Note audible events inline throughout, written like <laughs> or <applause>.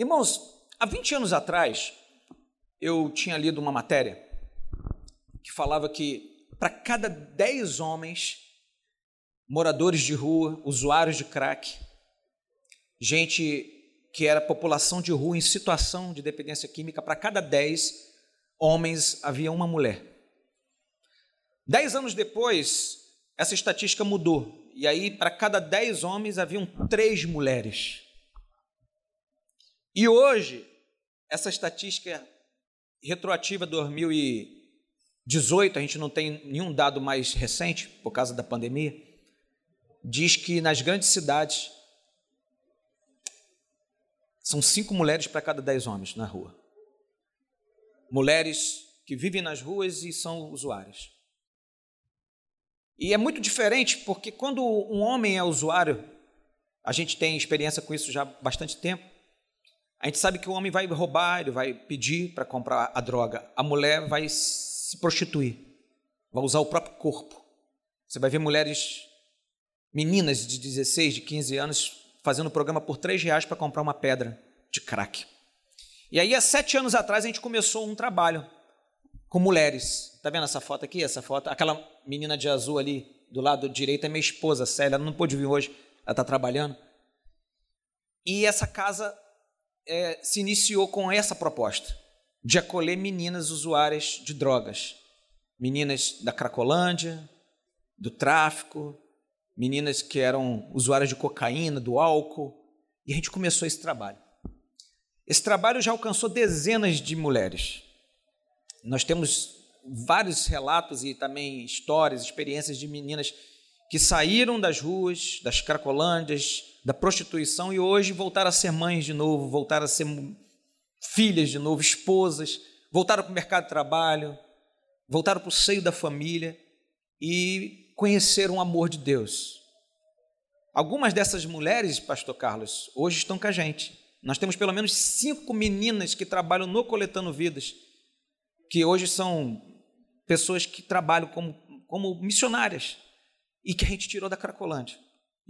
Irmãos, há 20 anos atrás, eu tinha lido uma matéria que falava que para cada 10 homens, moradores de rua, usuários de crack, gente que era população de rua em situação de dependência química, para cada 10 homens havia uma mulher. Dez anos depois, essa estatística mudou. E aí, para cada 10 homens, haviam três mulheres. E hoje, essa estatística retroativa 2018, a gente não tem nenhum dado mais recente por causa da pandemia, diz que nas grandes cidades são cinco mulheres para cada dez homens na rua. Mulheres que vivem nas ruas e são usuárias. E é muito diferente porque quando um homem é usuário, a gente tem experiência com isso já há bastante tempo. A gente sabe que o homem vai roubar, ele vai pedir para comprar a droga. A mulher vai se prostituir, vai usar o próprio corpo. Você vai ver mulheres, meninas de 16, de 15 anos, fazendo programa por 3 reais para comprar uma pedra de crack. E aí, há sete anos atrás, a gente começou um trabalho com mulheres. Tá vendo essa foto aqui? Essa foto, aquela menina de azul ali do lado direito é minha esposa, Célia. Ela não pôde vir hoje, ela está trabalhando. E essa casa é, se iniciou com essa proposta de acolher meninas usuárias de drogas, meninas da Cracolândia, do tráfico, meninas que eram usuárias de cocaína, do álcool, e a gente começou esse trabalho. Esse trabalho já alcançou dezenas de mulheres. Nós temos vários relatos e também histórias, experiências de meninas que saíram das ruas, das cracolândias, da prostituição e hoje voltaram a ser mães de novo, voltaram a ser filhas de novo, esposas, voltaram para o mercado de trabalho, voltaram para o seio da família e conheceram o amor de Deus. Algumas dessas mulheres, Pastor Carlos, hoje estão com a gente. Nós temos pelo menos cinco meninas que trabalham no Coletando Vidas, que hoje são pessoas que trabalham como, como missionárias e que a gente tirou da Cracolândia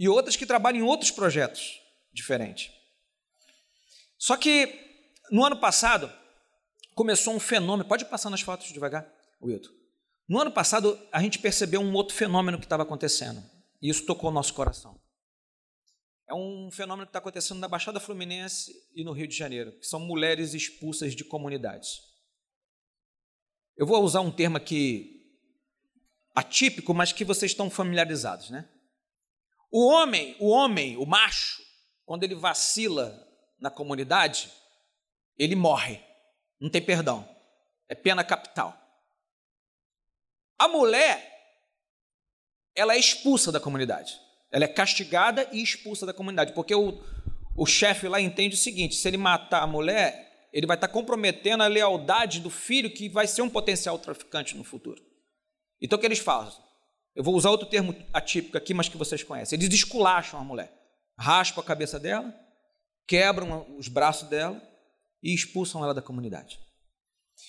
e outras que trabalham em outros projetos diferentes. Só que no ano passado começou um fenômeno. Pode passar nas fotos devagar, Wilton. No ano passado a gente percebeu um outro fenômeno que estava acontecendo e isso tocou o nosso coração. É um fenômeno que está acontecendo na Baixada Fluminense e no Rio de Janeiro, que são mulheres expulsas de comunidades. Eu vou usar um termo aqui atípico, mas que vocês estão familiarizados, né? O homem, o homem, o macho, quando ele vacila na comunidade, ele morre. Não tem perdão. É pena capital. A mulher, ela é expulsa da comunidade. Ela é castigada e expulsa da comunidade, porque o, o chefe lá entende o seguinte: se ele matar a mulher, ele vai estar comprometendo a lealdade do filho que vai ser um potencial traficante no futuro. Então o que eles fazem? Eu vou usar outro termo atípico aqui, mas que vocês conhecem. Eles esculacham a mulher, raspam a cabeça dela, quebram os braços dela e expulsam ela da comunidade.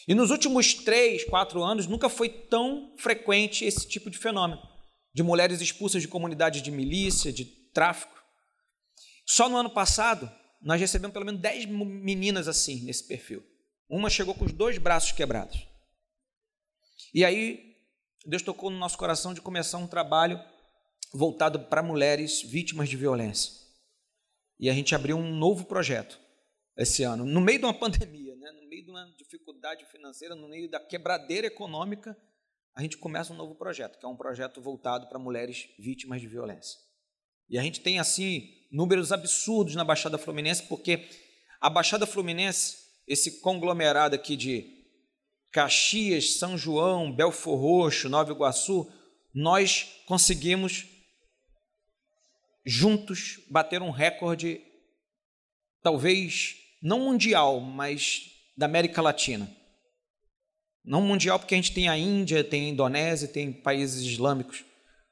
E nos últimos três, quatro anos, nunca foi tão frequente esse tipo de fenômeno de mulheres expulsas de comunidades de milícia, de tráfico. Só no ano passado, nós recebemos pelo menos dez meninas assim, nesse perfil. Uma chegou com os dois braços quebrados. E aí, Deus tocou no nosso coração de começar um trabalho voltado para mulheres vítimas de violência. E a gente abriu um novo projeto esse ano, no meio de uma <laughs> pandemia, né? no meio de uma dificuldade financeira, no meio da quebradeira econômica, a gente começa um novo projeto, que é um projeto voltado para mulheres vítimas de violência. E a gente tem, assim, números absurdos na Baixada Fluminense, porque a Baixada Fluminense, esse conglomerado aqui de Caxias, São João, Belfor Roxo, Nova Iguaçu, nós conseguimos juntos bater um recorde, talvez não mundial, mas da América Latina. Não mundial porque a gente tem a Índia, tem a Indonésia, tem países islâmicos,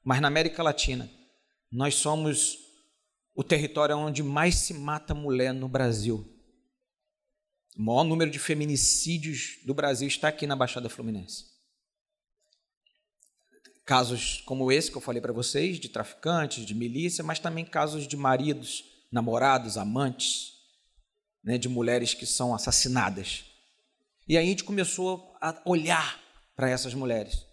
mas na América Latina nós somos o território onde mais se mata mulher no Brasil. O maior número de feminicídios do Brasil está aqui na Baixada Fluminense. Casos como esse que eu falei para vocês, de traficantes, de milícia, mas também casos de maridos, namorados, amantes, né, de mulheres que são assassinadas. E aí a gente começou a olhar para essas mulheres.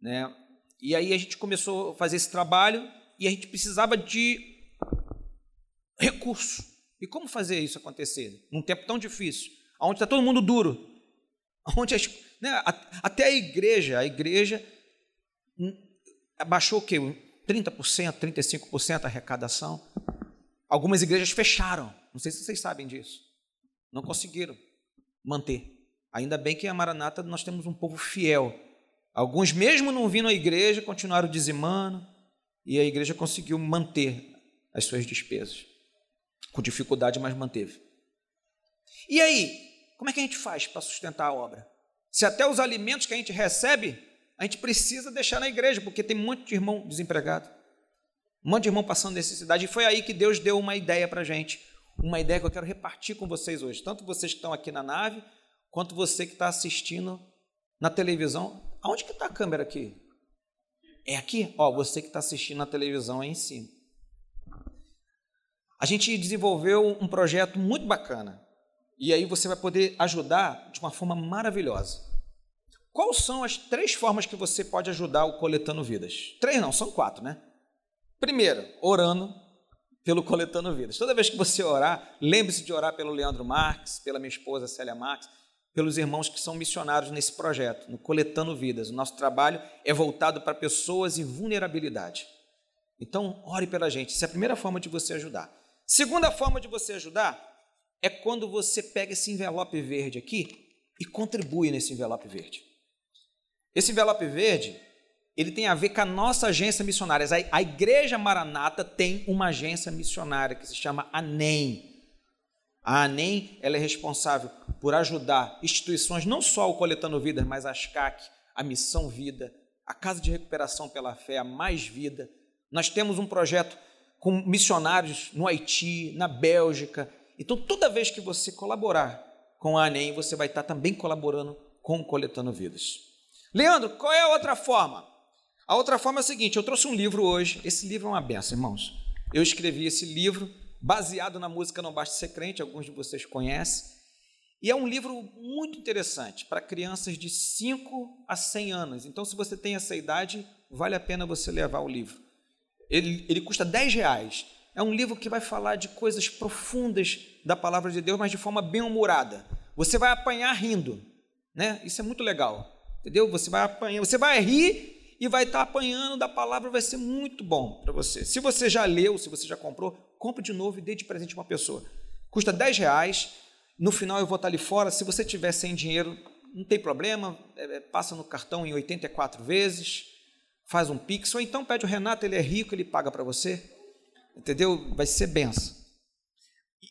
Né? E aí a gente começou a fazer esse trabalho e a gente precisava de recurso. E como fazer isso acontecer num tempo tão difícil, onde está todo mundo duro, <laughs> onde as, né, até a igreja, a igreja hum, abaixou o quê? 30%, 35% a arrecadação. Algumas igrejas fecharam. Não sei se vocês sabem disso. Não conseguiram manter. Ainda bem que a Maranata nós temos um povo fiel. Alguns, mesmo não vindo à igreja, continuaram dizimando e a igreja conseguiu manter as suas despesas. Com dificuldade, mas manteve. E aí, como é que a gente faz para sustentar a obra? Se até os alimentos que a gente recebe, a gente precisa deixar na igreja, porque tem um monte de irmão desempregado, um monte de irmão passando necessidade. E foi aí que Deus deu uma ideia para a gente, uma ideia que eu quero repartir com vocês hoje, tanto vocês que estão aqui na nave, quanto você que está assistindo na televisão. Aonde que está a câmera aqui? É aqui? Ó, você que está assistindo na televisão aí em cima. A gente desenvolveu um projeto muito bacana. E aí você vai poder ajudar de uma forma maravilhosa. Quais são as três formas que você pode ajudar o Coletando Vidas? Três não, são quatro, né? Primeiro, orando pelo Coletando Vidas. Toda vez que você orar, lembre-se de orar pelo Leandro Marques, pela minha esposa Célia Marques, pelos irmãos que são missionários nesse projeto, no Coletando Vidas. O nosso trabalho é voltado para pessoas em vulnerabilidade. Então, ore pela gente. Essa é a primeira forma de você ajudar. Segunda forma de você ajudar é quando você pega esse envelope verde aqui e contribui nesse envelope verde. Esse envelope verde, ele tem a ver com a nossa agência missionária. A Igreja Maranata tem uma agência missionária que se chama ANEM. A ANEM ela é responsável por ajudar instituições, não só o Coletando Vidas, mas a SCAC, a Missão Vida, a Casa de Recuperação pela Fé, a Mais Vida. Nós temos um projeto com missionários no Haiti, na Bélgica, então, toda vez que você colaborar com a ANEM, você vai estar também colaborando com o Coletando Vidas. Leandro, qual é a outra forma? A outra forma é a seguinte: eu trouxe um livro hoje. Esse livro é uma benção, irmãos. Eu escrevi esse livro baseado na música Não Basta Ser Crente, alguns de vocês conhecem. E é um livro muito interessante para crianças de 5 a 100 anos. Então, se você tem essa idade, vale a pena você levar o livro. Ele, ele custa 10 reais. É um livro que vai falar de coisas profundas da palavra de Deus, mas de forma bem humorada. Você vai apanhar rindo, né? Isso é muito legal, entendeu? Você vai apanhar, você vai rir e vai estar apanhando da palavra, vai ser muito bom para você. Se você já leu, se você já comprou, compre de novo e dê de presente uma pessoa. Custa 10 reais. No final eu vou estar ali fora. Se você tiver sem dinheiro, não tem problema, é, é passa no cartão em 84 vezes, faz um pix, ou então pede o Renato, ele é rico, ele paga para você. Entendeu? Vai ser benção.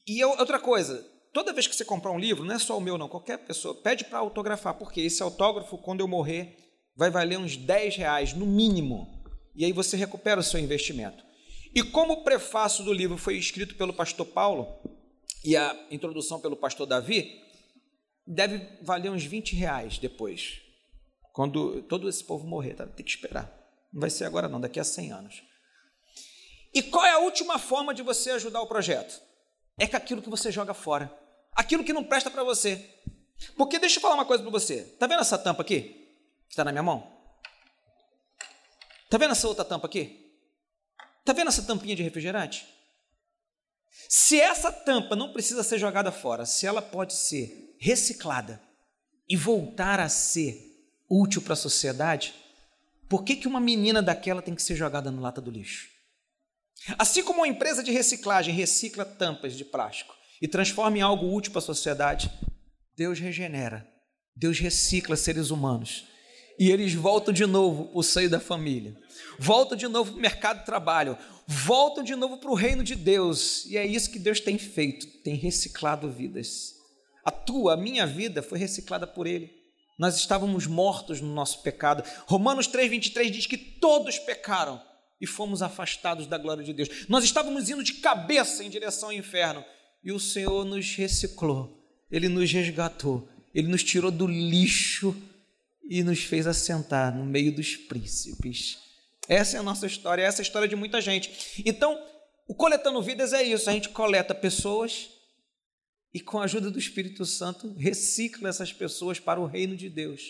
E, e outra coisa, toda vez que você comprar um livro, não é só o meu, não, qualquer pessoa, pede para autografar, porque esse autógrafo, quando eu morrer, vai valer uns 10 reais, no mínimo. E aí você recupera o seu investimento. E como o prefácio do livro foi escrito pelo pastor Paulo e a introdução pelo pastor Davi, deve valer uns 20 reais depois, quando todo esse povo morrer, tá? tem que esperar. Não vai ser agora não, daqui a 100 anos. E qual é a última forma de você ajudar o projeto? É com aquilo que você joga fora. Aquilo que não presta para você. Porque deixa eu falar uma coisa para você. Tá vendo essa tampa aqui? Que está na minha mão? Tá vendo essa outra tampa aqui? Tá vendo essa tampinha de refrigerante? Se essa tampa não precisa ser jogada fora, se ela pode ser reciclada e voltar a ser útil para a sociedade, por que, que uma menina daquela tem que ser jogada no lata do lixo? Assim como uma empresa de reciclagem recicla tampas de plástico e transforma em algo útil para a sociedade, Deus regenera, Deus recicla seres humanos e eles voltam de novo para o seio da família, voltam de novo para o mercado de trabalho, voltam de novo para o reino de Deus, e é isso que Deus tem feito, tem reciclado vidas. A tua, a minha vida foi reciclada por Ele. Nós estávamos mortos no nosso pecado. Romanos 3,23 diz que todos pecaram e fomos afastados da glória de Deus. Nós estávamos indo de cabeça em direção ao inferno e o Senhor nos reciclou, Ele nos resgatou, Ele nos tirou do lixo e nos fez assentar no meio dos príncipes. Essa é a nossa história, essa é a história de muita gente. Então, o Coletando Vidas é isso: a gente coleta pessoas e com a ajuda do Espírito Santo recicla essas pessoas para o reino de Deus,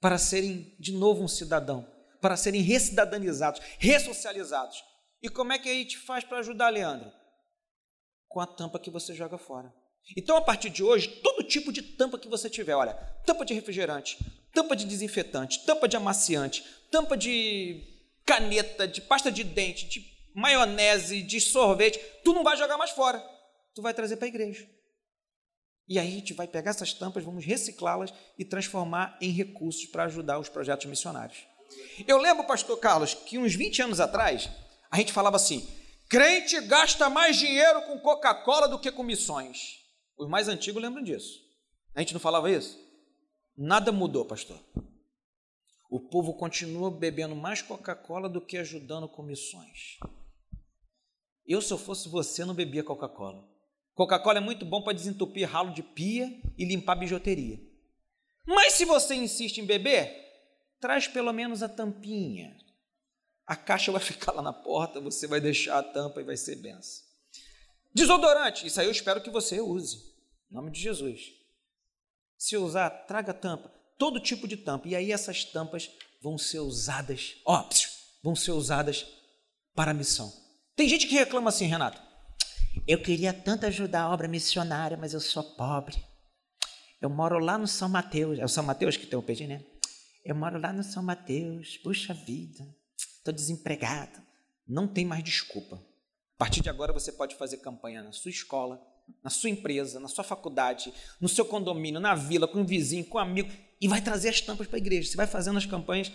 para serem de novo um cidadão, para serem recidadanizados, ressocializados. E como é que a gente faz para ajudar, Leandro? Com a tampa que você joga fora. Então, a partir de hoje, todo tipo de tampa que você tiver, olha, tampa de refrigerante, tampa de desinfetante, tampa de amaciante, tampa de caneta, de pasta de dente, de maionese, de sorvete, tu não vai jogar mais fora. Tu vai trazer para a igreja. E aí a gente vai pegar essas tampas, vamos reciclá-las e transformar em recursos para ajudar os projetos missionários. Eu lembro, pastor Carlos, que uns 20 anos atrás, a gente falava assim: crente gasta mais dinheiro com Coca-Cola do que com missões. Os mais antigos lembram disso. A gente não falava isso? Nada mudou, pastor. O povo continua bebendo mais Coca-Cola do que ajudando com missões. Eu, se eu fosse você, não bebia Coca-Cola. Coca-Cola é muito bom para desentupir ralo de pia e limpar bijuteria. Mas se você insiste em beber, traz pelo menos a tampinha. A caixa vai <laughs> ficar lá na porta, você vai deixar a tampa e vai ser benção. Desodorante, isso aí eu espero que você use. Em nome de Jesus. Se usar, traga tampa. Todo tipo de tampa. E aí essas tampas vão ser usadas, ó, vão ser usadas para a missão. Tem gente que reclama assim, Renato. Eu queria tanto ajudar a obra missionária, mas eu sou pobre. Eu moro lá no São Mateus. É o São Mateus que tem o pedido, né? Eu moro lá no São Mateus. Puxa vida, estou desempregado. Não tem mais desculpa. A partir de agora você pode fazer campanha na sua escola, na sua empresa, na sua faculdade, no seu condomínio, na vila, com um vizinho, com um amigo, e vai trazer as tampas para a igreja. Você vai fazendo as campanhas,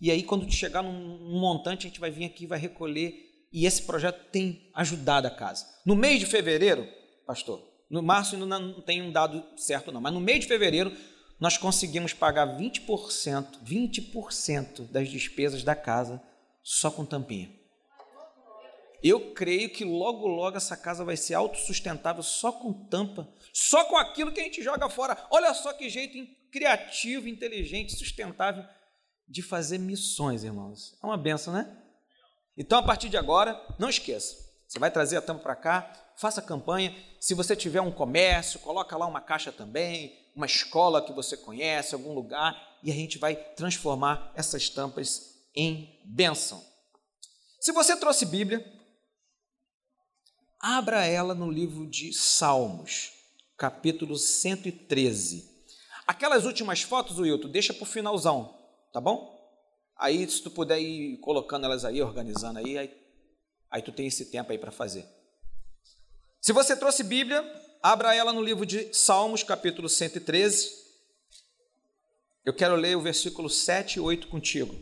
e aí, quando chegar num montante, a gente vai vir aqui e vai recolher e esse projeto tem ajudado a casa. No mês de fevereiro, pastor, no março ainda não tem um dado certo não, mas no mês de fevereiro nós conseguimos pagar 20%, 20% das despesas da casa só com tampinha. Eu creio que logo, logo essa casa vai ser autossustentável só com tampa, só com aquilo que a gente joga fora. Olha só que jeito criativo, inteligente, sustentável de fazer missões, irmãos. É uma benção, né? Então, a partir de agora, não esqueça, você vai trazer a tampa para cá, faça campanha. Se você tiver um comércio, coloca lá uma caixa também, uma escola que você conhece, algum lugar, e a gente vai transformar essas tampas em bênção. Se você trouxe Bíblia, abra ela no livro de Salmos, capítulo 113. Aquelas últimas fotos, Wilton, deixa para o finalzão, tá bom? Aí, se tu puder ir colocando elas aí, organizando aí, aí, aí tu tem esse tempo aí para fazer. Se você trouxe Bíblia, abra ela no livro de Salmos, capítulo 113. Eu quero ler o versículo 7 e 8 contigo.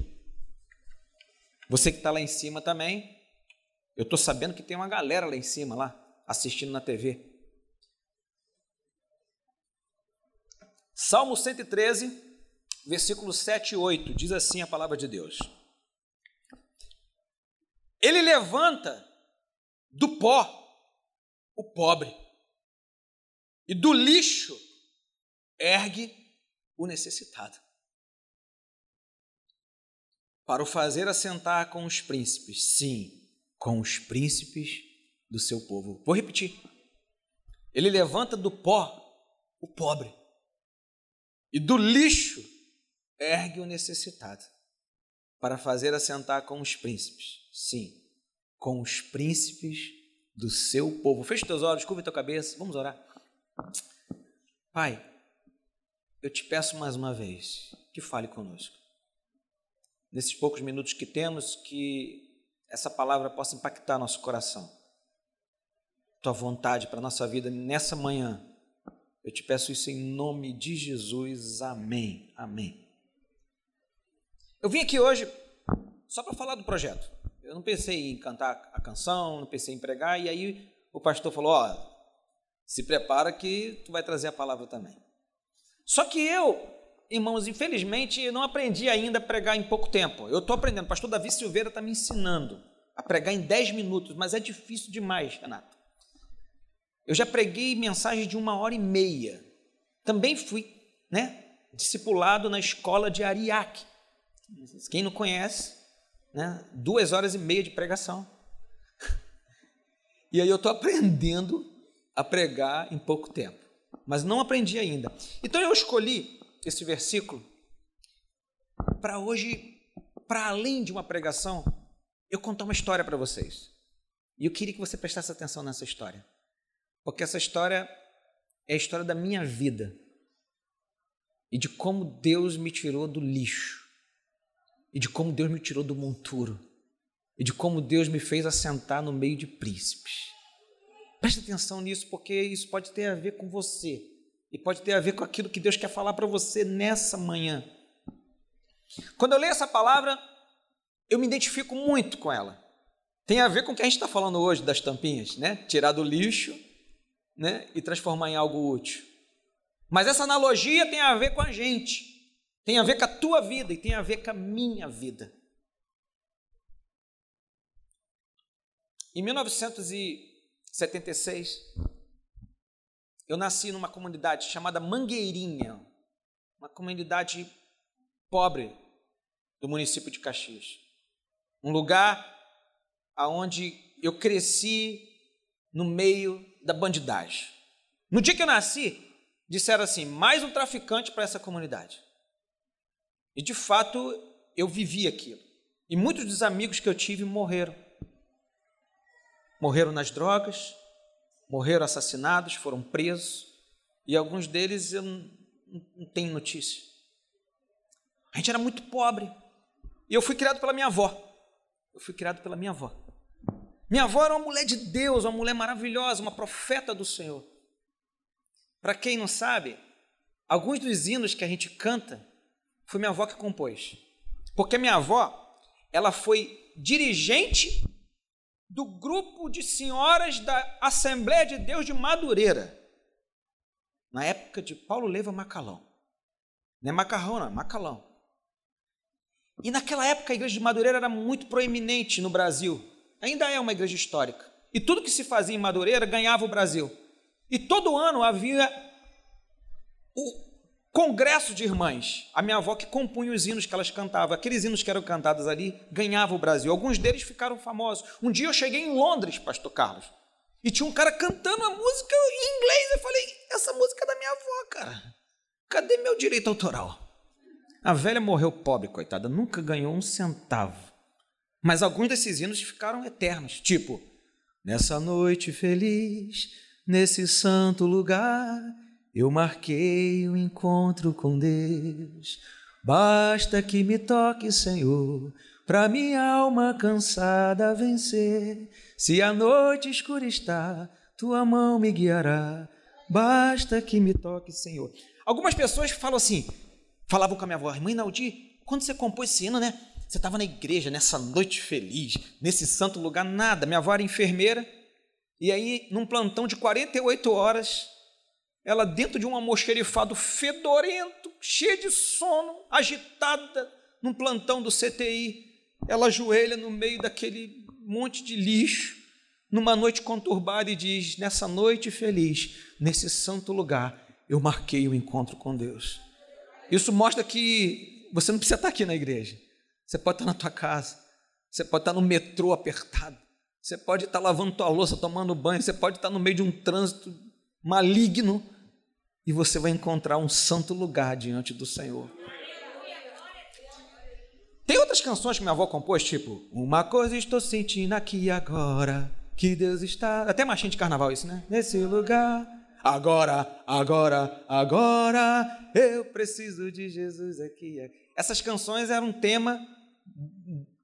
Você que está lá em cima também, eu estou sabendo que tem uma galera lá em cima, lá, assistindo na TV. Salmo 113, versículos 7 e 8, diz assim a palavra de Deus: Ele levanta do pó o pobre, e do lixo ergue o necessitado, para o fazer assentar com os príncipes, sim, com os príncipes do seu povo. Vou repetir. Ele levanta do pó o pobre, e do lixo ergue o necessitado para fazer assentar com os príncipes. Sim, com os príncipes do seu povo. Feche teus olhos, curva tua cabeça, vamos orar. Pai, eu te peço mais uma vez que fale conosco. Nesses poucos minutos que temos, que essa palavra possa impactar nosso coração. Tua vontade para nossa vida nessa manhã. Eu te peço isso em nome de Jesus. Amém. Amém. Eu vim aqui hoje só para falar do projeto. Eu não pensei em cantar a canção, não pensei em pregar, e aí o pastor falou: Ó, se prepara que tu vai trazer a palavra também. Só que eu, irmãos, infelizmente não aprendi ainda a pregar em pouco tempo. Eu estou aprendendo, o pastor Davi Silveira está me ensinando a pregar em 10 minutos, mas é difícil demais, Renato. Eu já preguei mensagens de uma hora e meia. Também fui, né, discipulado na escola de Ariake. Quem não conhece, né? duas horas e meia de pregação. <laughs> E aí eu estou aprendendo a pregar em pouco tempo, mas não aprendi ainda. Então eu escolhi esse versículo para hoje, para além de uma pregação, eu contar uma história para vocês. E eu queria que você prestasse atenção nessa história, porque essa história é a história da minha vida e de como Deus me tirou do lixo, e de como Deus me tirou do monturo, e de como Deus me fez assentar no meio de príncipes. Preste atenção nisso, porque isso pode ter a ver com você e pode ter a ver com aquilo que Deus quer falar para você nessa manhã. Quando eu leio essa palavra, eu me identifico muito com ela. Tem a ver com o que a gente está falando hoje das tampinhas, né? Tirar do lixo né? e transformar em algo útil. Mas essa analogia tem a ver com a gente, tem a ver com a tua vida e tem a ver com a minha vida. Em 1976, eu nasci numa comunidade chamada Mangueirinha, uma comunidade pobre do município de Caxias. Um lugar aonde eu cresci no meio da bandidagem. No dia que eu nasci, disseram assim: mais um traficante para essa comunidade. E de fato, eu vivi aquilo. E muitos dos amigos que eu tive morreram. Morreram nas drogas, morreram assassinados, foram presos, e alguns deles eu não, não tenho notícia. A gente era muito pobre. E eu fui criado pela minha avó. Eu fui criado pela minha avó. Minha avó era uma mulher de Deus, uma mulher maravilhosa, uma profeta do Senhor. Para quem não sabe, alguns dos hinos que a gente canta foi minha avó que compôs. Porque minha avó, ela foi dirigente do grupo de senhoras da Assembleia de Deus de Madureira, na época de Paulo Leva Macalão. Não é macarrão, não, é macalão. E naquela época a igreja de Madureira era muito proeminente no Brasil. Ainda é uma igreja histórica. E tudo que se fazia em Madureira ganhava o Brasil. E todo ano havia o congresso de irmãs. A minha avó que compunha os hinos que elas cantavam. Aqueles hinos que eram cantados ali ganhavam o Brasil. Alguns deles ficaram famosos. Um dia eu cheguei em Londres, pastor Carlos, e tinha um cara cantando a música em inglês. Eu falei, essa música é da minha avó, cara. Cadê meu direito autoral? A velha morreu pobre, coitada, nunca ganhou um centavo. Mas alguns desses hinos ficaram eternos, tipo: Nessa noite feliz, nesse santo lugar, eu marquei o um encontro com Deus. Basta que me toque, Senhor, para minha alma cansada vencer. Se a noite escura está, tua mão me guiará. Basta que me toque, Senhor. Algumas pessoas falam assim: falavam com a minha avó, irmã Inaldi, quando você compôs esse hino, né? Você estava na igreja, nessa noite feliz, nesse santo lugar, nada. Minha avó era enfermeira, e aí, num plantão de 48 horas, ela dentro de um almoxerifado fedorento, cheia de sono, agitada, num plantão do CTI, ela ajoelha no meio daquele monte de lixo, numa noite conturbada e diz: Nessa noite feliz, nesse santo lugar, eu marquei o encontro com Deus. Isso mostra que você não precisa estar aqui na igreja. Você pode estar na tua casa. Você pode estar no metrô apertado. Você pode estar lavando tua louça, tomando banho. Você pode estar no meio de um trânsito maligno. E você vai encontrar um santo lugar diante do Senhor. Tem outras canções que minha avó compôs, tipo Uma coisa estou sentindo aqui agora, que Deus está. Até machinha de carnaval isso, né? Nesse lugar Agora, agora, agora, eu preciso de Jesus aqui. Essas canções eram tema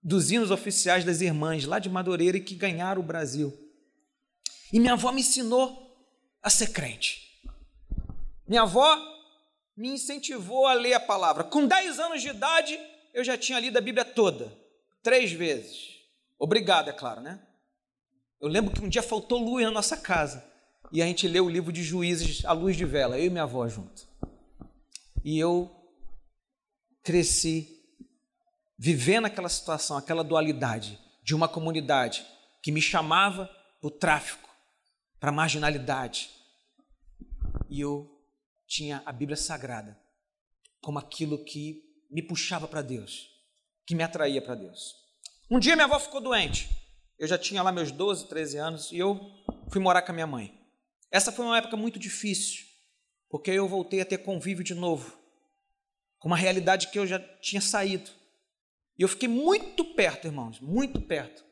dos hinos oficiais das irmãs lá de Madureira e que ganharam o Brasil. E minha avó me ensinou a ser crente. Minha avó me incentivou a ler a palavra. Com 10 anos de idade, eu já tinha lido a Bíblia toda, três vezes. Obrigado, é claro, né? Eu lembro que um dia faltou luz na nossa casa e a gente lê o livro de Juízes à luz de vela, eu e minha avó junto. E eu cresci vivendo aquela situação, aquela dualidade de uma comunidade que me chamava para o tráfico, para a marginalidade. E eu tinha a Bíblia Sagrada como aquilo que me puxava para Deus, que me atraía para Deus. Um dia minha avó ficou doente. Eu já tinha lá meus 12, 13 anos e eu fui morar com a minha mãe. Essa foi uma época muito difícil, porque eu voltei a ter convívio de novo, com uma realidade que eu já tinha saído. E eu fiquei muito perto, irmãos, muito perto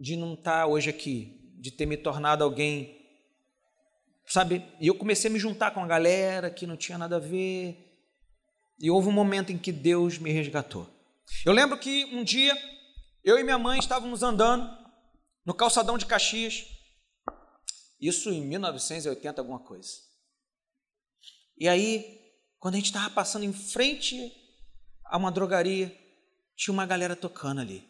de não estar hoje aqui, de ter me tornado alguém, sabe? E eu comecei a me juntar com a galera que não tinha nada a ver. E houve um momento em que Deus me resgatou. Eu lembro que um dia eu e minha mãe estávamos andando no calçadão de Caxias, isso em 1980 alguma coisa. E aí, quando a gente estava passando em frente a uma drogaria, tinha uma galera tocando ali.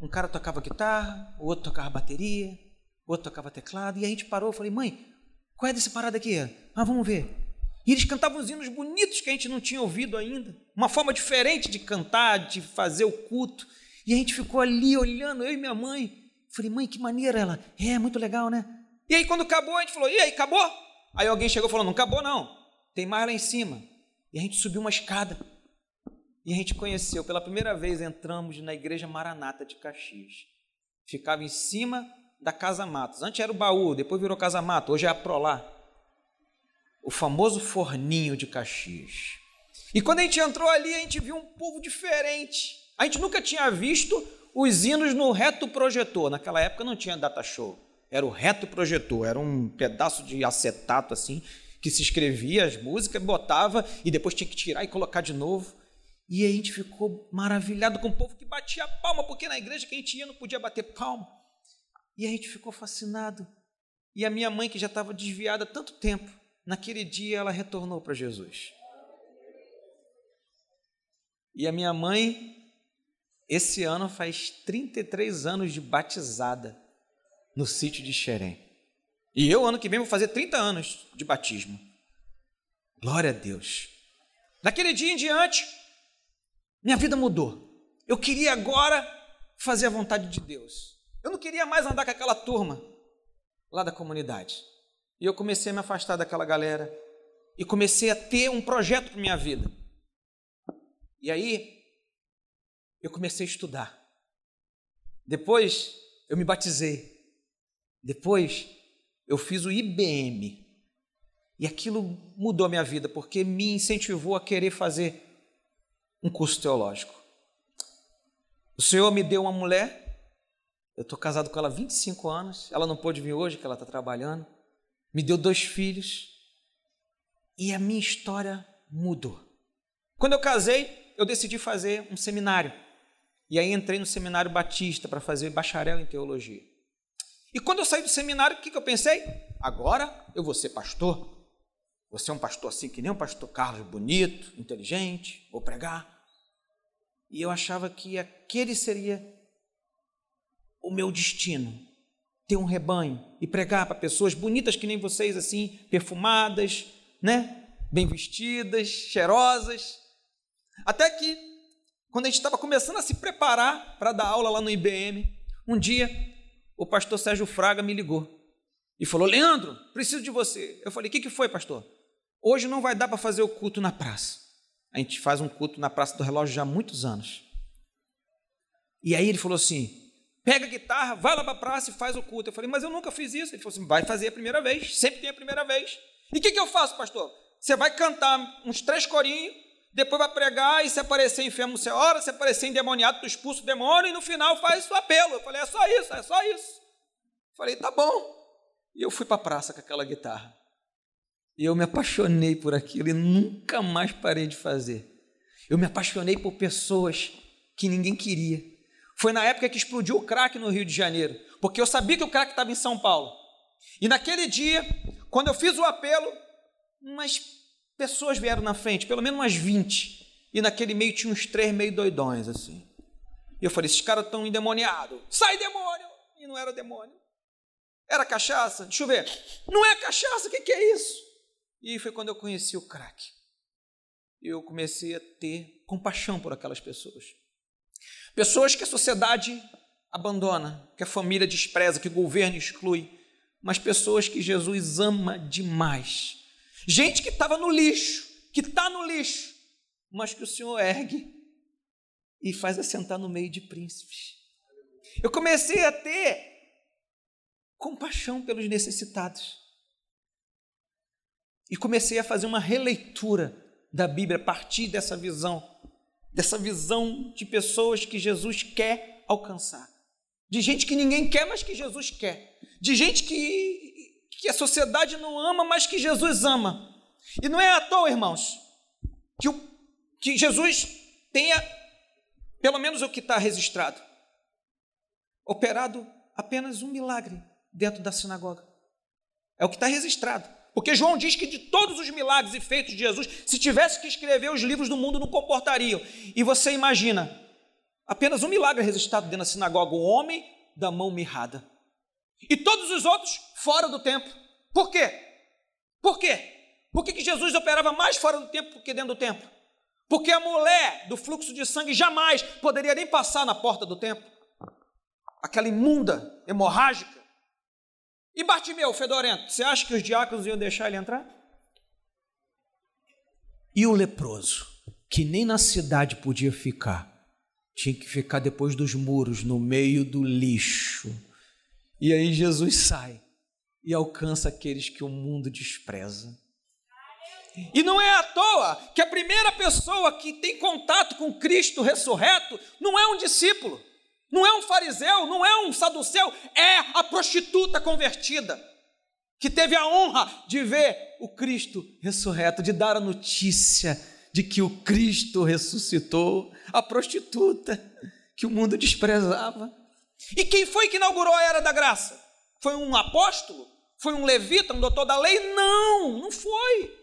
Um cara tocava guitarra, o outro tocava bateria, o outro tocava teclado, e a gente parou, eu falei, mãe, qual é desse parada aqui? Ah, vamos ver. E eles cantavam os hinos bonitos que a gente não tinha ouvido ainda, uma forma diferente de cantar, de fazer o culto. E a gente ficou ali olhando, eu e minha mãe. Falei, mãe, que maneira ela. É, muito legal, né? E aí, quando acabou, a gente falou, e aí, acabou? Aí alguém chegou falou, não acabou não, tem mais lá em cima. E a gente subiu uma escada. E a gente conheceu, pela primeira vez entramos na igreja Maranata de Caxias. Ficava em cima da Casa Matos. Antes era o baú, depois virou Casa Mato, hoje é a Prolá. O famoso forninho de Caxias. E quando a gente entrou ali, a gente viu um povo diferente. A gente nunca tinha visto os hinos no reto projetor. Naquela época não tinha data show. Era o reto projetor, era um pedaço de acetato assim, que se escrevia as músicas, botava e depois tinha que tirar e colocar de novo. E a gente ficou maravilhado com o povo que batia palma, porque na igreja que a gente ia não podia bater palma. E a gente ficou fascinado. E a minha mãe, que já estava desviada há tanto tempo, naquele dia ela retornou para Jesus. E a minha mãe, esse ano faz 33 anos de batizada no sítio de Xerém. E eu, ano que vem, vou fazer 30 anos de batismo. Glória a Deus. Naquele dia em diante, minha vida mudou. Eu queria agora fazer a vontade de Deus. Eu não queria mais andar com aquela turma lá da comunidade. E eu comecei a me afastar daquela galera e comecei a ter um projeto para minha vida. E aí eu comecei a estudar. Depois eu me batizei. Depois eu fiz o IBM. E aquilo mudou a minha vida, porque me incentivou a querer fazer um curso teológico. O Senhor me deu uma mulher, eu estou casado com ela há 25 anos, ela não pôde vir hoje, que ela está trabalhando. Me deu dois filhos e a minha história mudou. Quando eu casei, eu decidi fazer um seminário. E aí entrei no seminário batista para fazer bacharel em teologia. E quando eu saí do seminário, o que, que eu pensei? Agora eu vou ser pastor. Você é um pastor assim que nem um pastor Carlos, bonito, inteligente, vou pregar. E eu achava que aquele seria o meu destino. Ter um rebanho e pregar para pessoas bonitas que nem vocês, assim, perfumadas, né? Bem vestidas, cheirosas. Até que, quando a gente estava começando a se preparar para dar aula lá no IBM, um dia o pastor Sérgio Fraga me ligou e falou: Leandro, preciso de você. Eu falei: O que, que foi, pastor? Hoje não vai dar para fazer o culto na praça. A gente faz um culto na Praça do Relógio já há muitos anos. E aí ele falou assim: pega a guitarra, vai lá para a praça e faz o culto. Eu falei, mas eu nunca fiz isso. Ele falou assim: vai fazer a primeira vez, sempre tem a primeira vez. E o que, que eu faço, pastor? Você vai cantar uns três corinhos, depois vai pregar, e se aparecer enfermo, você ora, se aparecer endemoniado, tu expulsa o demônio, e no final faz o apelo. Eu falei, é só isso, é só isso. Eu falei, tá bom. E eu fui para a praça com aquela guitarra. E eu me apaixonei por aquilo e nunca mais parei de fazer. Eu me apaixonei por pessoas que ninguém queria. Foi na época que explodiu o crack no Rio de Janeiro, porque eu sabia que o crack estava em São Paulo. E naquele dia, quando eu fiz o apelo, umas pessoas vieram na frente, pelo menos umas 20. E naquele meio tinha uns três meio doidões assim. E eu falei: esses caras estão endemoniados. Sai demônio! E não era demônio. Era cachaça? Deixa eu ver. Não é cachaça, o que, que é isso? E foi quando eu conheci o crack. Eu comecei a ter compaixão por aquelas pessoas. Pessoas que a sociedade abandona, que a família despreza, que o governo exclui, mas pessoas que Jesus ama demais. Gente que estava no lixo, que está no lixo, mas que o Senhor ergue e faz assentar no meio de príncipes. Eu comecei a ter compaixão pelos necessitados. E comecei a fazer uma releitura da Bíblia a partir dessa visão, dessa visão de pessoas que Jesus quer alcançar, de gente que ninguém quer, mas que Jesus quer, de gente que, que a sociedade não ama, mas que Jesus ama. E não é à toa, irmãos, que, o, que Jesus tenha, pelo menos o que está registrado, operado apenas um milagre dentro da sinagoga. É o que está registrado. Porque João diz que de todos os milagres e feitos de Jesus, se tivesse que escrever os livros do mundo, não comportariam. E você imagina, apenas um milagre registrado dentro da sinagoga, o homem da mão mirrada. E todos os outros fora do templo. Por quê? Por quê? Por que, que Jesus operava mais fora do templo do que dentro do templo? Porque a mulher do fluxo de sangue jamais poderia nem passar na porta do templo. Aquela imunda, hemorrágica. E Bartimeu, fedorento, você acha que os diáconos iam deixar ele entrar? E o leproso, que nem na cidade podia ficar, tinha que ficar depois dos muros, no meio do lixo. E aí Jesus sai e alcança aqueles que o mundo despreza. E não é à toa que a primeira pessoa que tem contato com Cristo ressurreto não é um discípulo. Não é um fariseu, não é um saduceu, é a prostituta convertida, que teve a honra de ver o Cristo ressurreto, de dar a notícia de que o Cristo ressuscitou, a prostituta que o mundo desprezava. E quem foi que inaugurou a era da graça? Foi um apóstolo? Foi um levita, um doutor da lei? Não, não foi.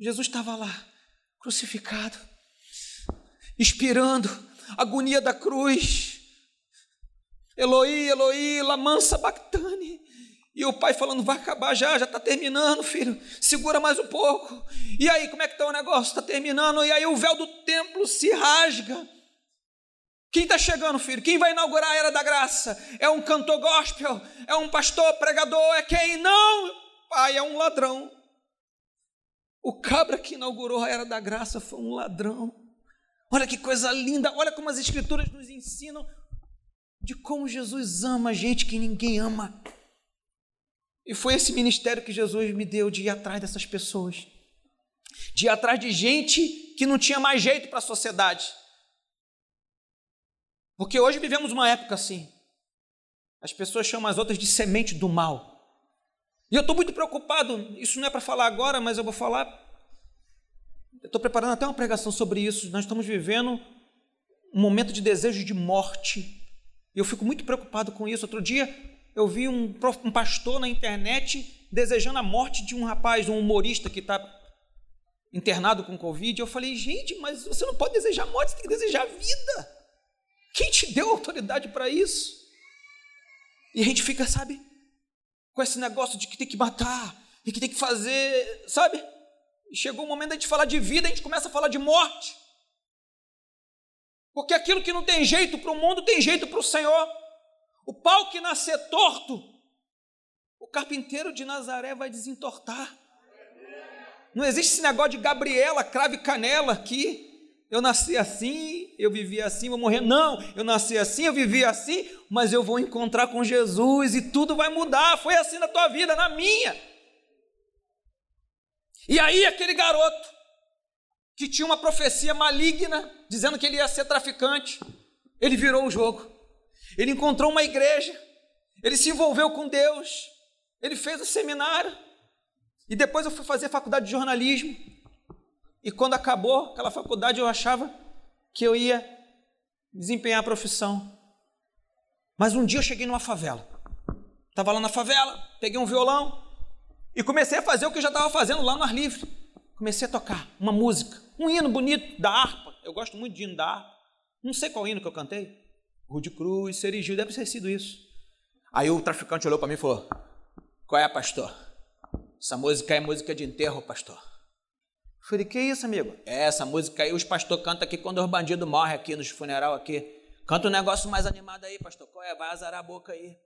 Jesus estava lá, crucificado, expirando, agonia da cruz. Eloi, Eloi, lamansa bactane. E o pai falando, vai acabar já, já está terminando, filho. Segura mais um pouco. E aí, como é que está o negócio? Está terminando. E aí o véu do templo se rasga. Quem está chegando, filho? Quem vai inaugurar a era da graça? É um cantor gospel? É um pastor, pregador? É quem? Não, pai, é um ladrão. O cabra que inaugurou a era da graça foi um ladrão. Olha que coisa linda, olha como as Escrituras nos ensinam de como Jesus ama a gente que ninguém ama. E foi esse ministério que Jesus me deu de ir atrás dessas pessoas, de ir atrás de gente que não tinha mais jeito para a sociedade. Porque hoje vivemos uma época assim. As pessoas chamam as outras de semente do mal. E eu estou muito preocupado, isso não é para falar agora, mas eu vou falar estou preparando até uma pregação sobre isso. Nós estamos vivendo um momento de desejo de morte. Eu fico muito preocupado com isso. Outro dia eu vi um, um pastor na internet desejando a morte de um rapaz, um humorista que está internado com Covid. Eu falei, gente, mas você não pode desejar morte, você tem que desejar vida. Quem te deu autoridade para isso? E a gente fica, sabe, com esse negócio de que tem que matar e que tem que fazer, sabe? E chegou o momento de falar de vida, a gente começa a falar de morte. Porque aquilo que não tem jeito para o mundo tem jeito para o Senhor. O pau que nascer torto, o carpinteiro de Nazaré vai desentortar. Não existe esse negócio de Gabriela, crave canela aqui. Eu nasci assim, eu vivi assim, vou morrer. Não, eu nasci assim, eu vivi assim, mas eu vou encontrar com Jesus e tudo vai mudar. Foi assim na tua vida, na minha. E aí aquele garoto que tinha uma profecia maligna dizendo que ele ia ser traficante, ele virou o jogo. Ele encontrou uma igreja, ele se envolveu com Deus, ele fez o seminário. E depois eu fui fazer faculdade de jornalismo. E quando acabou aquela faculdade, eu achava que eu ia desempenhar a profissão. Mas um dia eu cheguei numa favela. Estava lá na favela, peguei um violão, e comecei a fazer o que eu já estava fazendo lá no ar livre. Comecei a tocar uma música, um hino bonito da harpa. Eu gosto muito de hino da harpa. Não sei qual hino que eu cantei. Rude Cruz, Serigil, deve ter sido isso. Aí o traficante olhou para mim e falou: Qual é, pastor? Essa música é música de enterro, pastor. Eu falei: Que isso, amigo? É, essa música aí os pastores cantam aqui quando os bandidos morrem aqui nos funeral aqui. Canta um negócio mais animado aí, pastor. Qual é? Vai azarar a boca aí.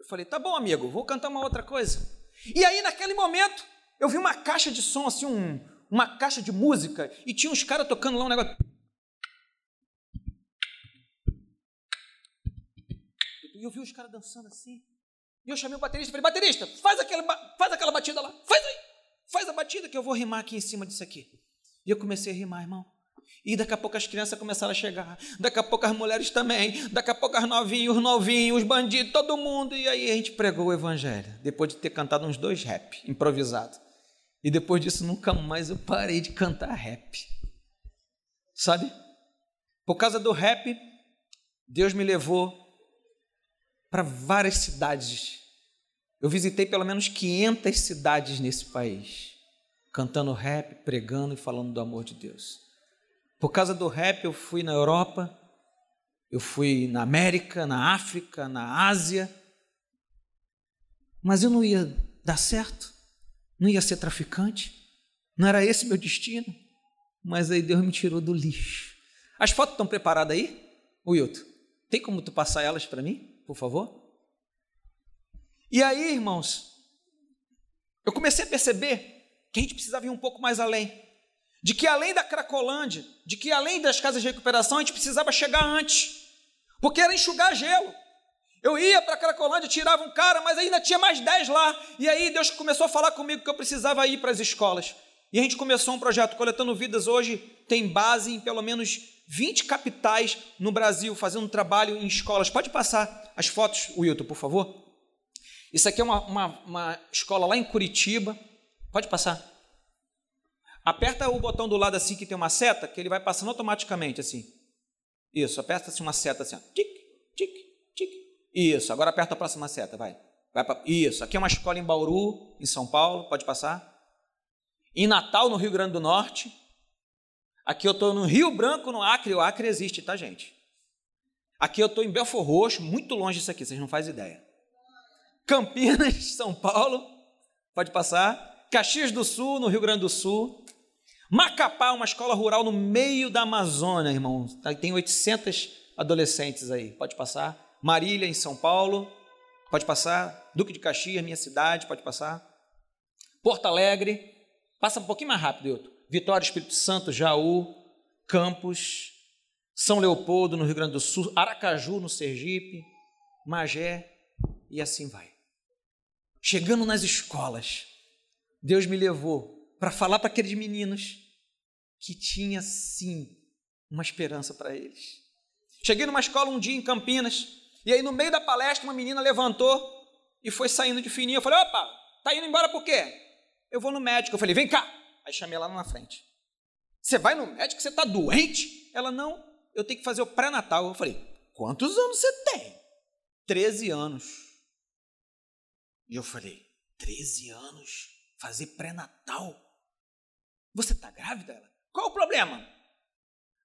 Eu falei: Tá bom, amigo, vou cantar uma outra coisa. E aí, naquele momento, eu vi uma caixa de som, assim, um, uma caixa de música, e tinha uns caras tocando lá um negócio. E eu vi os caras dançando assim. E eu chamei o baterista e falei, baterista, faz aquela, faz aquela batida lá, faz aí, faz a batida que eu vou rimar aqui em cima disso aqui. E eu comecei a rimar, irmão. E daqui a pouco as crianças começaram a chegar, daqui a pouco as mulheres também, daqui a pouco as novinhos, os novinhos, os bandidos, todo mundo. E aí a gente pregou o evangelho, depois de ter cantado uns dois rap improvisado. E depois disso nunca mais eu parei de cantar rap. Sabe? Por causa do rap, Deus me levou para várias cidades. Eu visitei pelo menos 500 cidades nesse país, cantando rap, pregando e falando do amor de Deus. Por causa do rap, eu fui na Europa, eu fui na América, na África, na Ásia, mas eu não ia dar certo, não ia ser traficante, não era esse meu destino, mas aí Deus me tirou do lixo. As fotos estão preparadas aí, Wilton? Tem como tu passar elas para mim? por favor? E aí, irmãos, eu comecei a perceber que a gente precisava ir um pouco mais além. De que além da Cracolândia, de que além das casas de recuperação, a gente precisava chegar antes. Porque era enxugar gelo. Eu ia para a Cracolândia, tirava um cara, mas ainda tinha mais dez lá. E aí Deus começou a falar comigo que eu precisava ir para as escolas. E a gente começou um projeto, Coletando Vidas, hoje tem base em pelo menos 20 capitais no Brasil, fazendo trabalho em escolas. Pode passar as fotos, Wilton, por favor? Isso aqui é uma, uma, uma escola lá em Curitiba. Pode passar. Aperta o botão do lado assim que tem uma seta, que ele vai passando automaticamente assim. Isso, aperta assim uma seta assim. Tic, tic, tic. Isso, agora aperta a próxima seta, vai. vai pra... Isso, aqui é uma escola em Bauru, em São Paulo, pode passar. Em Natal, no Rio Grande do Norte. Aqui eu estou no Rio Branco, no Acre. O Acre existe, tá, gente? Aqui eu estou em Belfor Roxo, muito longe disso aqui, vocês não fazem ideia. Campinas, <laughs> São Paulo, pode passar. Caxias do Sul, no Rio Grande do Sul. Macapá, uma escola rural no meio da Amazônia, irmão. Tem 800 adolescentes aí, pode passar. Marília, em São Paulo, pode passar. Duque de Caxias, minha cidade, pode passar. Porto Alegre, passa um pouquinho mais rápido, Hilton. Vitória, Espírito Santo, Jaú, Campos, São Leopoldo, no Rio Grande do Sul, Aracaju, no Sergipe, Magé, e assim vai. Chegando nas escolas, Deus me levou para falar para aqueles meninos que tinha sim uma esperança para eles. Cheguei numa escola um dia em Campinas, e aí no meio da palestra uma menina levantou e foi saindo de fininho. Eu falei: opa, tá indo embora por quê? Eu vou no médico. Eu falei: vem cá. Aí chamei ela na frente. Você vai no médico? Você está doente? Ela, não, eu tenho que fazer o pré-natal. Eu falei, quantos anos você tem? 13 anos. E eu falei, 13 anos? Fazer pré-natal? Você está grávida? Ela, qual o problema?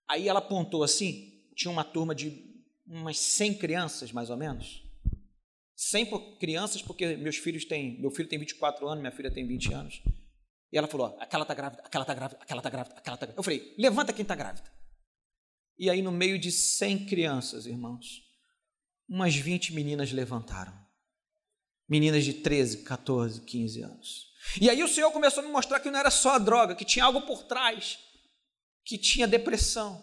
Aí ela apontou assim, tinha uma turma de umas 100 crianças, mais ou menos. 100 crianças, porque meus filhos têm, meu filho tem 24 anos, minha filha tem 20 anos. E ela falou: aquela está grávida, aquela está grávida, aquela está grávida, aquela está grávida. Eu falei: levanta quem está grávida. E aí, no meio de 100 crianças, irmãos, umas 20 meninas levantaram. Meninas de 13, 14, 15 anos. E aí o Senhor começou a me mostrar que não era só a droga, que tinha algo por trás, que tinha depressão,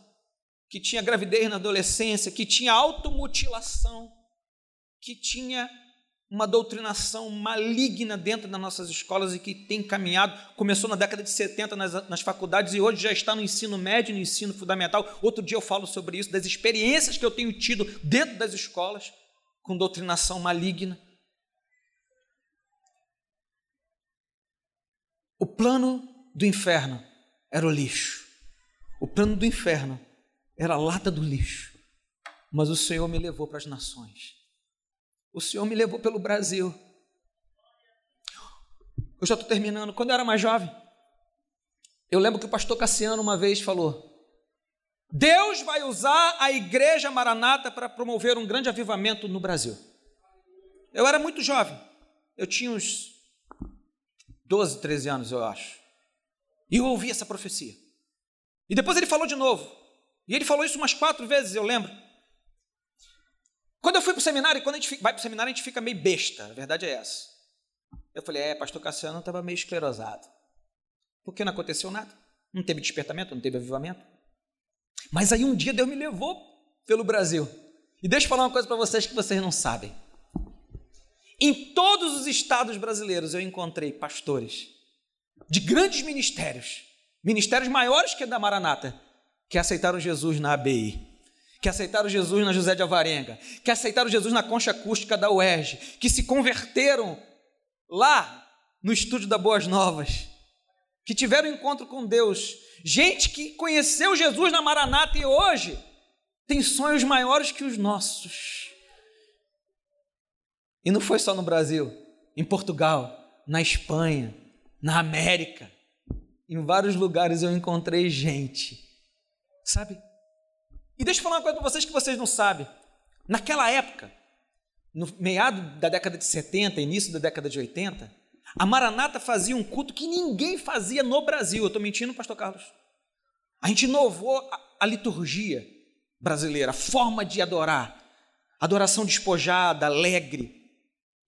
que tinha gravidez na adolescência, que tinha automutilação, que tinha uma doutrinação maligna dentro das nossas escolas e que tem caminhado, começou na década de 70 nas, nas faculdades e hoje já está no ensino médio, no ensino fundamental. Outro dia eu falo sobre isso, das experiências que eu tenho tido dentro das escolas com doutrinação maligna. O plano do inferno era o lixo. O plano do inferno era a lata do lixo. Mas o Senhor me levou para as nações o Senhor me levou pelo Brasil. Eu já estou terminando. Quando eu era mais jovem, eu lembro que o pastor Cassiano uma vez falou: Deus vai usar a igreja Maranata para promover um grande avivamento no Brasil. Eu era muito jovem, eu tinha uns 12, 13 anos, eu acho. E eu ouvi essa profecia. E depois ele falou de novo. E ele falou isso umas quatro vezes, eu lembro. Quando eu fui para o seminário, quando a gente vai para o seminário, a gente fica meio besta, a verdade é essa. Eu falei, é, pastor Cassiano estava meio esclerosado. Porque não aconteceu nada. Não teve despertamento, não teve avivamento. Mas aí um dia Deus me levou pelo Brasil. E deixa eu falar uma coisa para vocês que vocês não sabem. Em todos os estados brasileiros eu encontrei pastores de grandes ministérios, ministérios maiores que a da Maranata, que aceitaram Jesus na ABI, que aceitaram Jesus na José de Alvarenga, que aceitaram Jesus na concha acústica da UERJ, que se converteram lá no estúdio da Boas Novas, que tiveram encontro com Deus, gente que conheceu Jesus na Maranata e hoje tem sonhos maiores que os nossos. E não foi só no Brasil, em Portugal, na Espanha, na América, em vários lugares eu encontrei gente, sabe? E deixa eu falar uma coisa para vocês que vocês não sabem. Naquela época, no meado da década de 70, início da década de 80, a Maranata fazia um culto que ninguém fazia no Brasil. Eu estou mentindo, pastor Carlos? A gente inovou a, a liturgia brasileira, a forma de adorar, adoração despojada, alegre.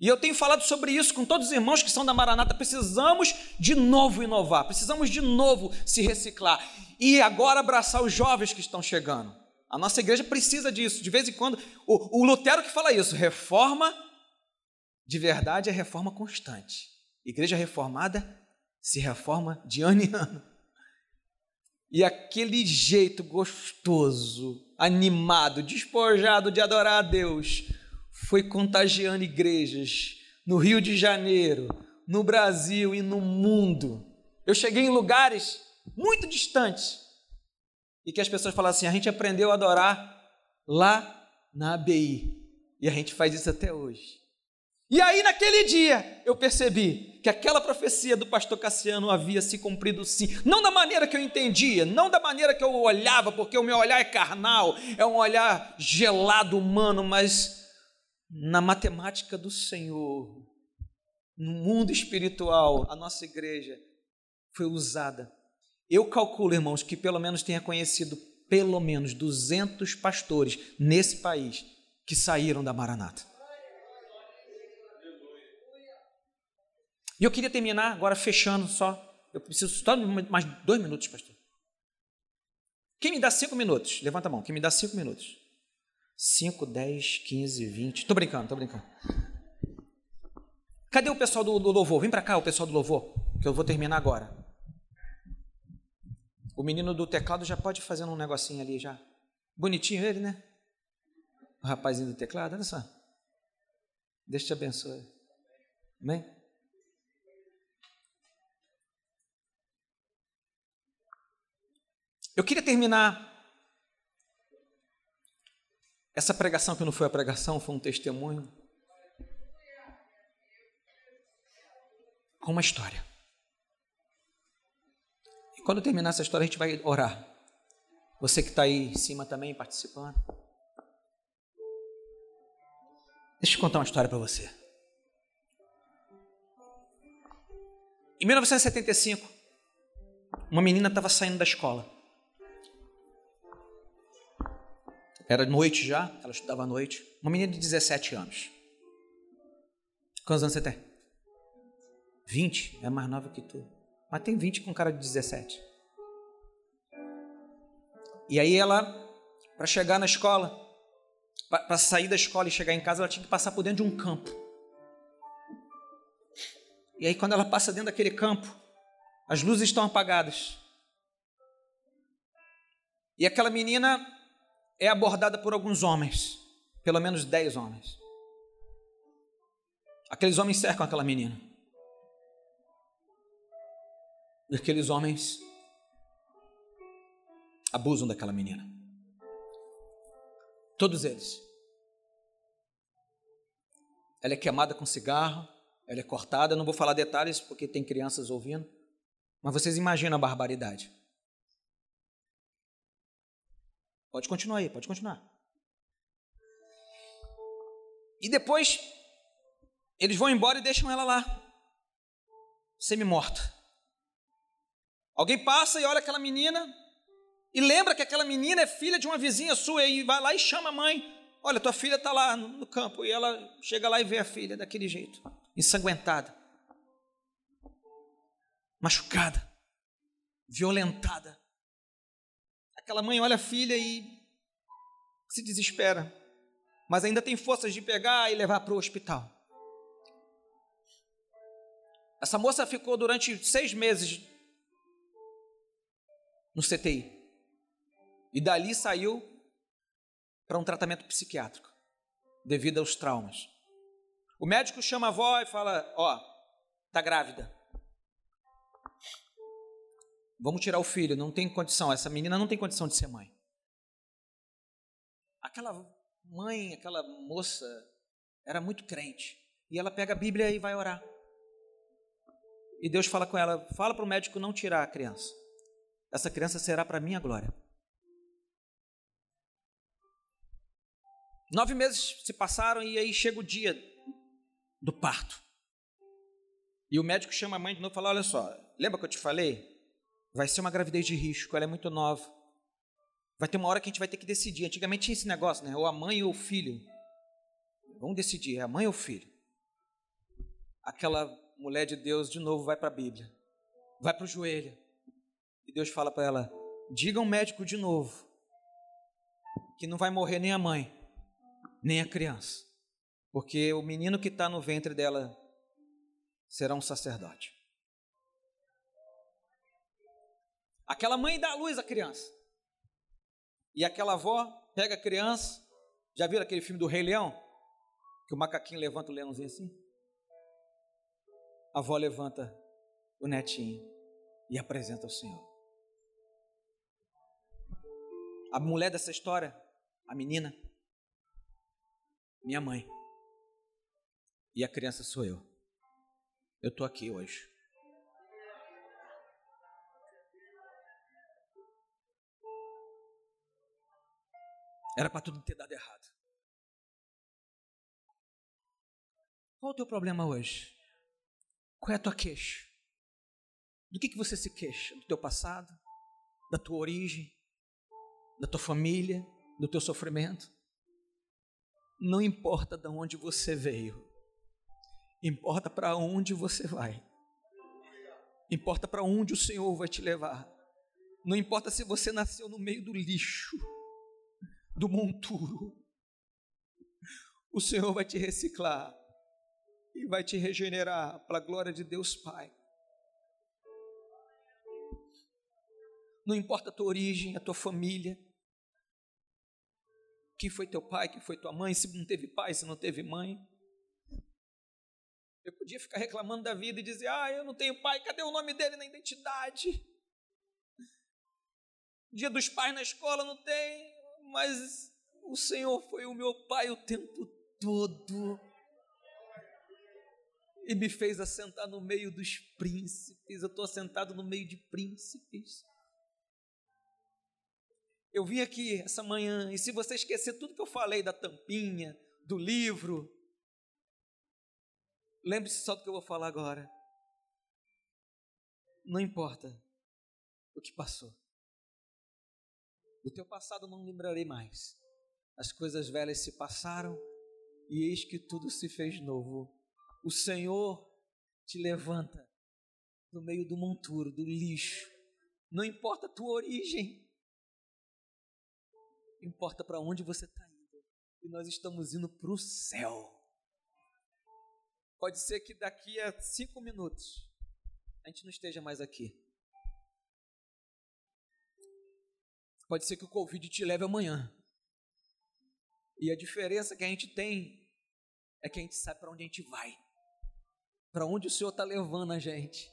E eu tenho falado sobre isso com todos os irmãos que são da Maranata. Precisamos de novo inovar, precisamos de novo se reciclar e agora abraçar os jovens que estão chegando. A nossa igreja precisa disso. De vez em quando, o, o Lutero que fala isso, reforma de verdade é reforma constante. Igreja reformada se reforma de ano em ano. E aquele jeito gostoso, animado, despojado de adorar a Deus, foi contagiando igrejas no Rio de Janeiro, no Brasil e no mundo. Eu cheguei em lugares muito distantes e que as pessoas falam assim: a gente aprendeu a adorar lá na ABI e a gente faz isso até hoje. E aí, naquele dia, eu percebi que aquela profecia do pastor Cassiano havia se cumprido sim. Não da maneira que eu entendia, não da maneira que eu olhava, porque o meu olhar é carnal, é um olhar gelado, humano, mas na matemática do Senhor, no mundo espiritual, a nossa igreja foi usada eu calculo, irmãos, que pelo menos tenha conhecido pelo menos 200 pastores nesse país que saíram da Maranata. E eu queria terminar agora fechando só. Eu preciso só de mais dois minutos, pastor. Quem me dá cinco minutos? Levanta a mão. Quem me dá cinco minutos? Cinco, dez, quinze, vinte. Estou brincando, estou brincando. Cadê o pessoal do, do louvor? Vem para cá, o pessoal do louvor, que eu vou terminar agora. O menino do teclado já pode fazer um negocinho ali já. Bonitinho ele, né? O rapazinho do teclado, olha só. Deus te abençoe. Amém? Eu queria terminar essa pregação que não foi a pregação, foi um testemunho com uma história. Quando terminar essa história, a gente vai orar. Você que está aí em cima também participando. Deixa eu contar uma história para você. Em 1975, uma menina estava saindo da escola. Era noite já, ela estudava à noite. Uma menina de 17 anos. Quantos anos você tem? 20? É mais nova que tu mas tem 20 com cara de 17. E aí ela, para chegar na escola, para sair da escola e chegar em casa, ela tinha que passar por dentro de um campo. E aí quando ela passa dentro daquele campo, as luzes estão apagadas. E aquela menina é abordada por alguns homens, pelo menos dez homens. Aqueles homens cercam aquela menina. E aqueles homens abusam daquela menina. Todos eles. Ela é queimada com cigarro, ela é cortada. Eu não vou falar detalhes porque tem crianças ouvindo, mas vocês imaginam a barbaridade. Pode continuar aí, pode continuar. E depois eles vão embora e deixam ela lá, semi-morta. Alguém passa e olha aquela menina e lembra que aquela menina é filha de uma vizinha sua e vai lá e chama a mãe. Olha, tua filha está lá no campo. E ela chega lá e vê a filha daquele jeito, ensanguentada, machucada, violentada. Aquela mãe olha a filha e se desespera. mas ainda tem forças de pegar e levar para o hospital. Essa moça ficou durante seis meses no CTI. E dali saiu para um tratamento psiquiátrico, devido aos traumas. O médico chama a avó e fala: Ó, oh, tá grávida. Vamos tirar o filho, não tem condição, essa menina não tem condição de ser mãe. Aquela mãe, aquela moça, era muito crente. E ela pega a Bíblia e vai orar. E Deus fala com ela: fala para o médico não tirar a criança. Essa criança será para minha glória. Nove meses se passaram e aí chega o dia do parto. E o médico chama a mãe de novo e fala: Olha só, lembra que eu te falei? Vai ser uma gravidez de risco, ela é muito nova. Vai ter uma hora que a gente vai ter que decidir. Antigamente tinha esse negócio, né? Ou a mãe ou o filho. Vamos decidir, é a mãe ou o filho. Aquela mulher de Deus de novo vai para a Bíblia, vai para o joelho. E Deus fala para ela: diga ao médico de novo que não vai morrer nem a mãe, nem a criança, porque o menino que está no ventre dela será um sacerdote. Aquela mãe dá à luz à criança. E aquela avó pega a criança. Já viram aquele filme do Rei Leão? Que o macaquinho levanta o leãozinho assim? A avó levanta o netinho e apresenta ao Senhor. A mulher dessa história, a menina, minha mãe. E a criança sou eu. Eu estou aqui hoje. Era para tudo ter dado errado. Qual o teu problema hoje? Qual é a tua queixa? Do que, que você se queixa? Do teu passado? Da tua origem? Da tua família? Do teu sofrimento? Não importa de onde você veio, importa para onde você vai, importa para onde o Senhor vai te levar. Não importa se você nasceu no meio do lixo, do monturo. O Senhor vai te reciclar e vai te regenerar para a glória de Deus Pai. Não importa a tua origem, a tua família, quem foi teu pai, quem foi tua mãe, se não teve pai, se não teve mãe. Eu podia ficar reclamando da vida e dizer: Ah, eu não tenho pai, cadê o nome dele na identidade? Dia dos pais na escola não tem, mas o Senhor foi o meu pai o tempo todo. E me fez assentar no meio dos príncipes. Eu estou assentado no meio de príncipes. Eu vim aqui essa manhã, e se você esquecer tudo que eu falei da tampinha, do livro, lembre-se só do que eu vou falar agora. Não importa o que passou. Do teu passado não lembrarei mais. As coisas velhas se passaram e eis que tudo se fez novo. O Senhor te levanta no meio do monturo, do lixo. Não importa a tua origem, importa para onde você está indo. E nós estamos indo para o céu. Pode ser que daqui a cinco minutos a gente não esteja mais aqui. Pode ser que o Covid te leve amanhã. E a diferença que a gente tem é que a gente sabe para onde a gente vai. Para onde o Senhor está levando a gente.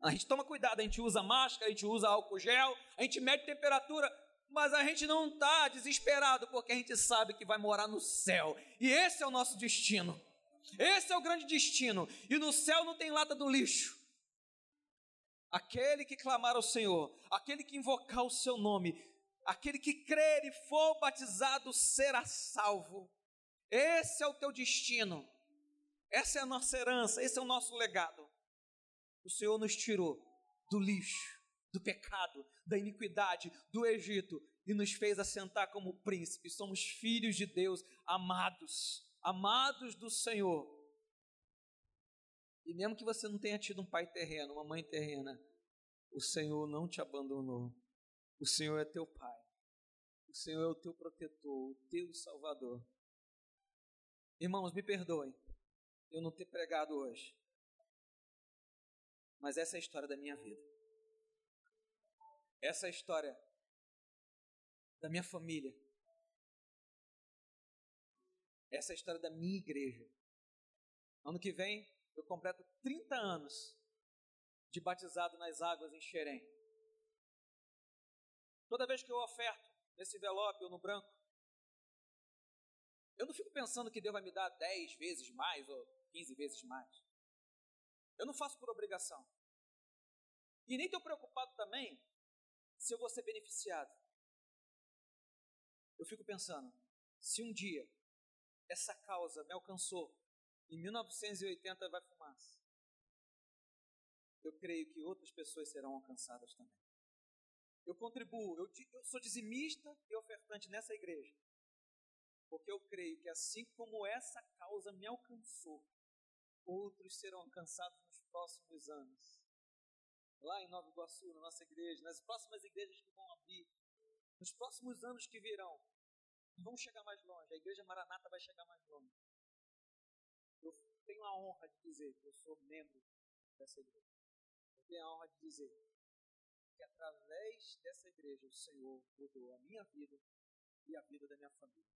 A gente toma cuidado, a gente usa máscara, a gente usa álcool gel, a gente mede temperatura, mas a gente não está desesperado porque a gente sabe que vai morar no céu. E esse é o nosso destino. Esse é o grande destino. E no céu não tem lata do lixo. Aquele que clamar ao Senhor, aquele que invocar o seu nome, aquele que crer e for batizado será salvo. Esse é o teu destino. Essa é a nossa herança, esse é o nosso legado. O Senhor nos tirou do lixo, do pecado, da iniquidade, do Egito e nos fez assentar como príncipes. Somos filhos de Deus, amados, amados do Senhor. E mesmo que você não tenha tido um pai terreno, uma mãe terrena, o Senhor não te abandonou. O Senhor é teu pai. O Senhor é o teu protetor, o teu salvador. Irmãos, me perdoem eu não ter pregado hoje. Mas essa é a história da minha vida. Essa é a história da minha família. Essa é a história da minha igreja. Ano que vem eu completo 30 anos de batizado nas águas em Xerém. Toda vez que eu oferto nesse envelope ou no branco, eu não fico pensando que Deus vai me dar 10 vezes mais ou 15 vezes mais. Eu não faço por obrigação. E nem estou preocupado também se eu vou ser beneficiado. Eu fico pensando, se um dia essa causa me alcançou, em 1980 vai fumaça, eu creio que outras pessoas serão alcançadas também. Eu contribuo, eu, eu sou dizimista e ofertante nessa igreja, porque eu creio que assim como essa causa me alcançou, outros serão alcançados nos próximos anos. Lá em Nova Iguaçu, na nossa igreja, nas próximas igrejas que vão abrir, nos próximos anos que virão, vamos chegar mais longe. A igreja Maranata vai chegar mais longe. Eu tenho a honra de dizer que eu sou membro dessa igreja. Eu tenho a honra de dizer que através dessa igreja o Senhor mudou a minha vida e a vida da minha família.